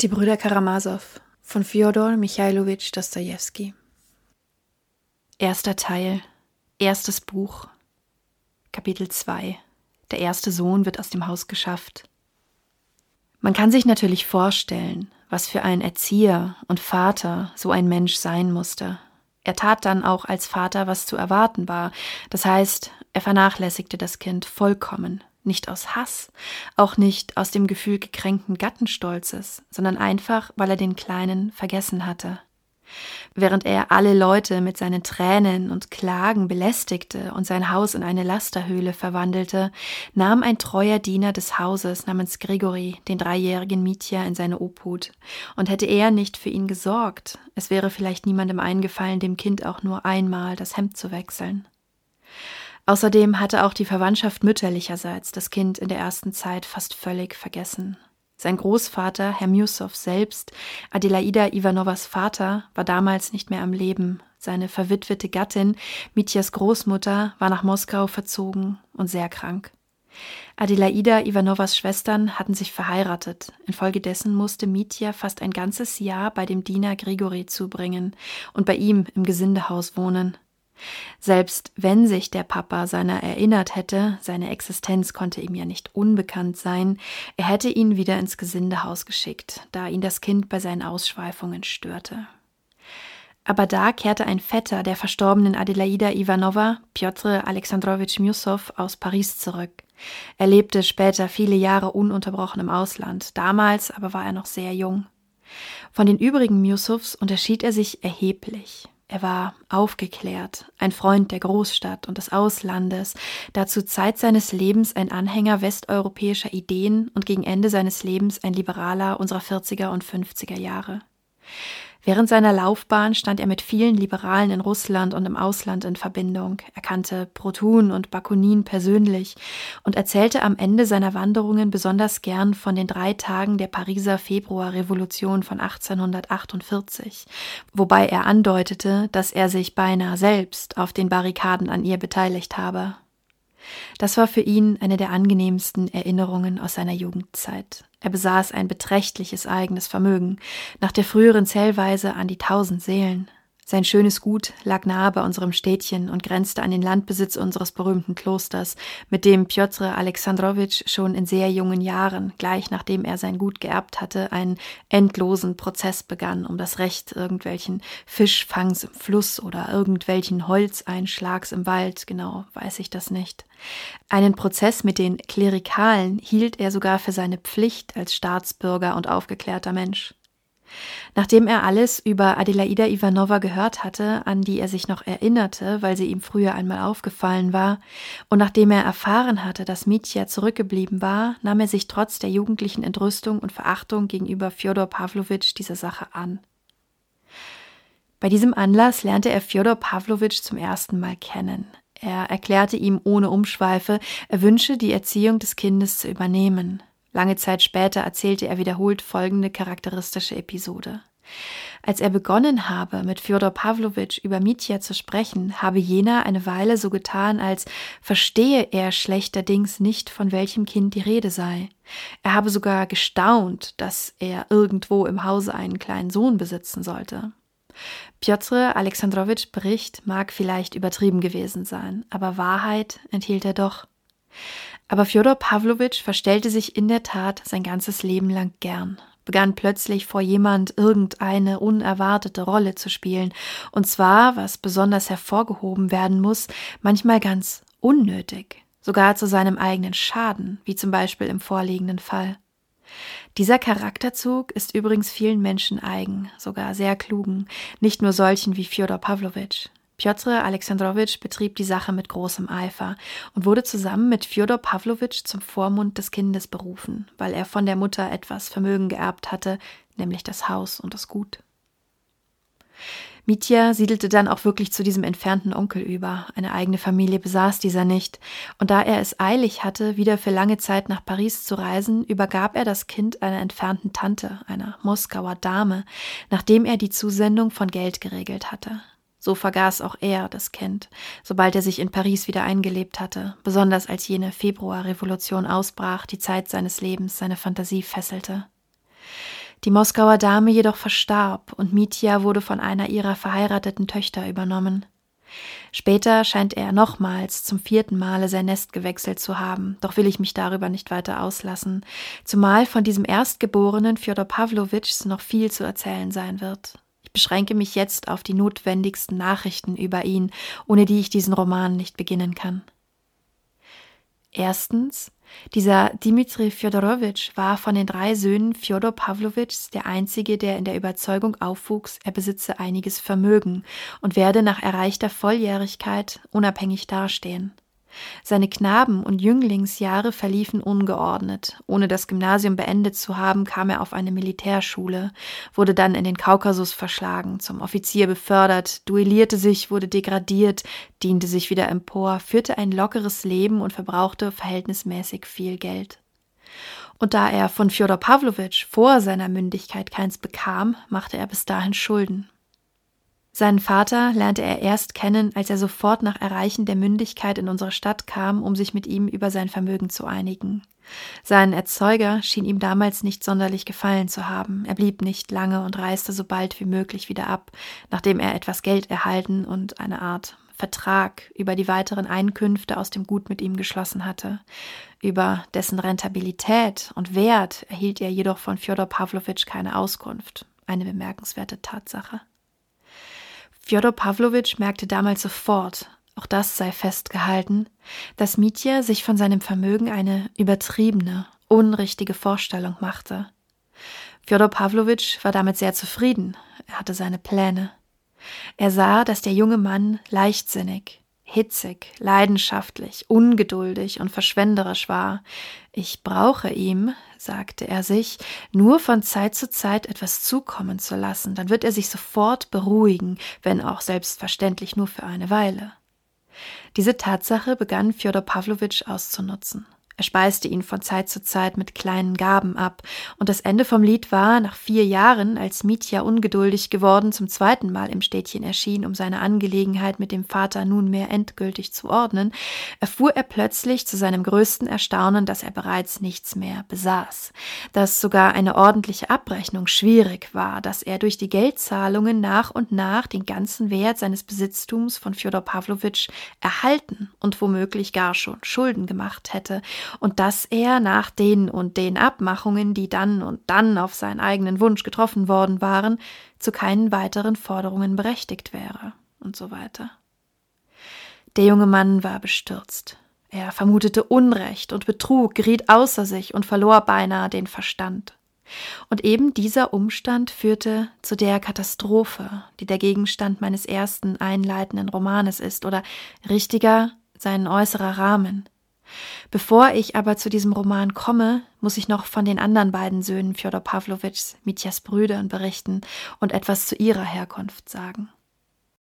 Die Brüder Karamasow von Fjodor Michailowitsch Dostojewski. Erster Teil, erstes Buch, Kapitel 2. Der erste Sohn wird aus dem Haus geschafft. Man kann sich natürlich vorstellen, was für ein Erzieher und Vater so ein Mensch sein musste. Er tat dann auch als Vater, was zu erwarten war. Das heißt, er vernachlässigte das Kind vollkommen, nicht aus Hass, auch nicht aus dem Gefühl gekränkten Gattenstolzes, sondern einfach, weil er den Kleinen vergessen hatte. Während er alle Leute mit seinen Tränen und Klagen belästigte und sein Haus in eine Lasterhöhle verwandelte, nahm ein treuer Diener des Hauses namens Grigori den dreijährigen Mitya in seine Obhut. Und hätte er nicht für ihn gesorgt, es wäre vielleicht niemandem eingefallen, dem Kind auch nur einmal das Hemd zu wechseln. Außerdem hatte auch die Verwandtschaft mütterlicherseits das Kind in der ersten Zeit fast völlig vergessen. Sein Großvater, Herr Miusow selbst, Adelaida Ivanovas Vater, war damals nicht mehr am Leben. Seine verwitwete Gattin, Mitjas Großmutter, war nach Moskau verzogen und sehr krank. Adelaida Ivanovas Schwestern hatten sich verheiratet. Infolgedessen musste Mitya fast ein ganzes Jahr bei dem Diener Grigori zubringen und bei ihm im Gesindehaus wohnen. Selbst wenn sich der Papa seiner erinnert hätte, seine Existenz konnte ihm ja nicht unbekannt sein, er hätte ihn wieder ins Gesindehaus geschickt, da ihn das Kind bei seinen Ausschweifungen störte. Aber da kehrte ein Vetter der verstorbenen Adelaida Ivanova, Piotr Alexandrowitsch Miusow, aus Paris zurück. Er lebte später viele Jahre ununterbrochen im Ausland, damals aber war er noch sehr jung. Von den übrigen Miusows unterschied er sich erheblich. Er war aufgeklärt, ein Freund der Großstadt und des Auslandes, dazu Zeit seines Lebens ein Anhänger westeuropäischer Ideen und gegen Ende seines Lebens ein Liberaler unserer 40er und 50er Jahre. Während seiner Laufbahn stand er mit vielen Liberalen in Russland und im Ausland in Verbindung. Er kannte Protun und Bakunin persönlich und erzählte am Ende seiner Wanderungen besonders gern von den drei Tagen der Pariser Februarrevolution von 1848, wobei er andeutete, dass er sich beinahe selbst auf den Barrikaden an ihr beteiligt habe. Das war für ihn eine der angenehmsten Erinnerungen aus seiner Jugendzeit. Er besaß ein beträchtliches eigenes Vermögen, nach der früheren Zählweise an die tausend Seelen. Sein schönes Gut lag nahe bei unserem Städtchen und grenzte an den Landbesitz unseres berühmten Klosters, mit dem Piotr Alexandrowitsch schon in sehr jungen Jahren, gleich nachdem er sein Gut geerbt hatte, einen endlosen Prozess begann, um das Recht irgendwelchen Fischfangs im Fluss oder irgendwelchen Holzeinschlags im Wald, genau weiß ich das nicht. Einen Prozess mit den Klerikalen hielt er sogar für seine Pflicht als Staatsbürger und aufgeklärter Mensch. Nachdem er alles über Adelaida Ivanova gehört hatte, an die er sich noch erinnerte, weil sie ihm früher einmal aufgefallen war, und nachdem er erfahren hatte, dass Mitya zurückgeblieben war, nahm er sich trotz der jugendlichen Entrüstung und Verachtung gegenüber Fjodor Pawlowitsch dieser Sache an. Bei diesem Anlass lernte er Fjodor Pawlowitsch zum ersten Mal kennen. Er erklärte ihm ohne Umschweife, er wünsche, die Erziehung des Kindes zu übernehmen. Lange Zeit später erzählte er wiederholt folgende charakteristische Episode. Als er begonnen habe, mit Fjodor Pawlowitsch über Mitya zu sprechen, habe jener eine Weile so getan, als verstehe er schlechterdings nicht, von welchem Kind die Rede sei. Er habe sogar gestaunt, dass er irgendwo im Hause einen kleinen Sohn besitzen sollte. Piotr Alexandrowitsch Bericht mag vielleicht übertrieben gewesen sein, aber Wahrheit enthielt er doch. Aber Fjodor Pawlowitsch verstellte sich in der Tat sein ganzes Leben lang gern, begann plötzlich vor jemand irgendeine unerwartete Rolle zu spielen, und zwar, was besonders hervorgehoben werden muss, manchmal ganz unnötig, sogar zu seinem eigenen Schaden, wie zum Beispiel im vorliegenden Fall. Dieser Charakterzug ist übrigens vielen Menschen eigen, sogar sehr klugen, nicht nur solchen wie Fjodor Pawlowitsch. Piotr Alexandrowitsch betrieb die Sache mit großem Eifer und wurde zusammen mit Fjodor Pawlowitsch zum Vormund des Kindes berufen, weil er von der Mutter etwas Vermögen geerbt hatte, nämlich das Haus und das Gut. Mitya siedelte dann auch wirklich zu diesem entfernten Onkel über. Eine eigene Familie besaß dieser nicht. Und da er es eilig hatte, wieder für lange Zeit nach Paris zu reisen, übergab er das Kind einer entfernten Tante, einer Moskauer Dame, nachdem er die Zusendung von Geld geregelt hatte. So vergaß auch er das Kind, sobald er sich in Paris wieder eingelebt hatte, besonders als jene Februarrevolution ausbrach, die Zeit seines Lebens seine Fantasie fesselte. Die Moskauer Dame jedoch verstarb und Mitya wurde von einer ihrer verheirateten Töchter übernommen. Später scheint er nochmals zum vierten Male sein Nest gewechselt zu haben, doch will ich mich darüber nicht weiter auslassen, zumal von diesem Erstgeborenen Fjodor Pawlowitschs noch viel zu erzählen sein wird. Ich beschränke mich jetzt auf die notwendigsten Nachrichten über ihn, ohne die ich diesen Roman nicht beginnen kann. Erstens, dieser Dmitri Fjodorowitsch war von den drei Söhnen Fjodor Pawlowitschs der einzige, der in der Überzeugung aufwuchs, er besitze einiges Vermögen und werde nach erreichter Volljährigkeit unabhängig dastehen. Seine Knaben- und Jünglingsjahre verliefen ungeordnet. Ohne das Gymnasium beendet zu haben, kam er auf eine Militärschule, wurde dann in den Kaukasus verschlagen, zum Offizier befördert, duellierte sich, wurde degradiert, diente sich wieder empor, führte ein lockeres Leben und verbrauchte verhältnismäßig viel Geld. Und da er von Fjodor Pawlowitsch vor seiner Mündigkeit keins bekam, machte er bis dahin Schulden. Seinen Vater lernte er erst kennen, als er sofort nach Erreichen der Mündigkeit in unsere Stadt kam, um sich mit ihm über sein Vermögen zu einigen. Sein Erzeuger schien ihm damals nicht sonderlich gefallen zu haben. Er blieb nicht lange und reiste so bald wie möglich wieder ab, nachdem er etwas Geld erhalten und eine Art Vertrag über die weiteren Einkünfte aus dem Gut mit ihm geschlossen hatte. Über dessen Rentabilität und Wert erhielt er jedoch von Fjodor Pawlowitsch keine Auskunft. Eine bemerkenswerte Tatsache. Fjodor Pawlowitsch merkte damals sofort, auch das sei festgehalten, dass Mitya sich von seinem Vermögen eine übertriebene, unrichtige Vorstellung machte. Fjodor Pawlowitsch war damit sehr zufrieden, er hatte seine Pläne. Er sah, dass der junge Mann leichtsinnig, hitzig, leidenschaftlich, ungeduldig und verschwenderisch war. Ich brauche ihm, sagte er sich, nur von Zeit zu Zeit etwas zukommen zu lassen, dann wird er sich sofort beruhigen, wenn auch selbstverständlich nur für eine Weile. Diese Tatsache begann Fjodor Pawlowitsch auszunutzen. Er speiste ihn von Zeit zu Zeit mit kleinen Gaben ab, und das Ende vom Lied war, nach vier Jahren, als Mitya ungeduldig geworden zum zweiten Mal im Städtchen erschien, um seine Angelegenheit mit dem Vater nunmehr endgültig zu ordnen, erfuhr er plötzlich zu seinem größten Erstaunen, dass er bereits nichts mehr besaß, dass sogar eine ordentliche Abrechnung schwierig war, dass er durch die Geldzahlungen nach und nach den ganzen Wert seines Besitztums von Fjodor Pawlowitsch erhalten und womöglich gar schon Schulden gemacht hätte und dass er nach den und den Abmachungen, die dann und dann auf seinen eigenen Wunsch getroffen worden waren, zu keinen weiteren Forderungen berechtigt wäre und so weiter. Der junge Mann war bestürzt. Er vermutete Unrecht und Betrug, geriet außer sich und verlor beinahe den Verstand. Und eben dieser Umstand führte zu der Katastrophe, die der Gegenstand meines ersten einleitenden Romanes ist, oder richtiger sein äußerer Rahmen. Bevor ich aber zu diesem Roman komme, muss ich noch von den anderen beiden Söhnen Fjodor Pawlowitschs, Mitjas Brüdern, berichten und etwas zu ihrer Herkunft sagen.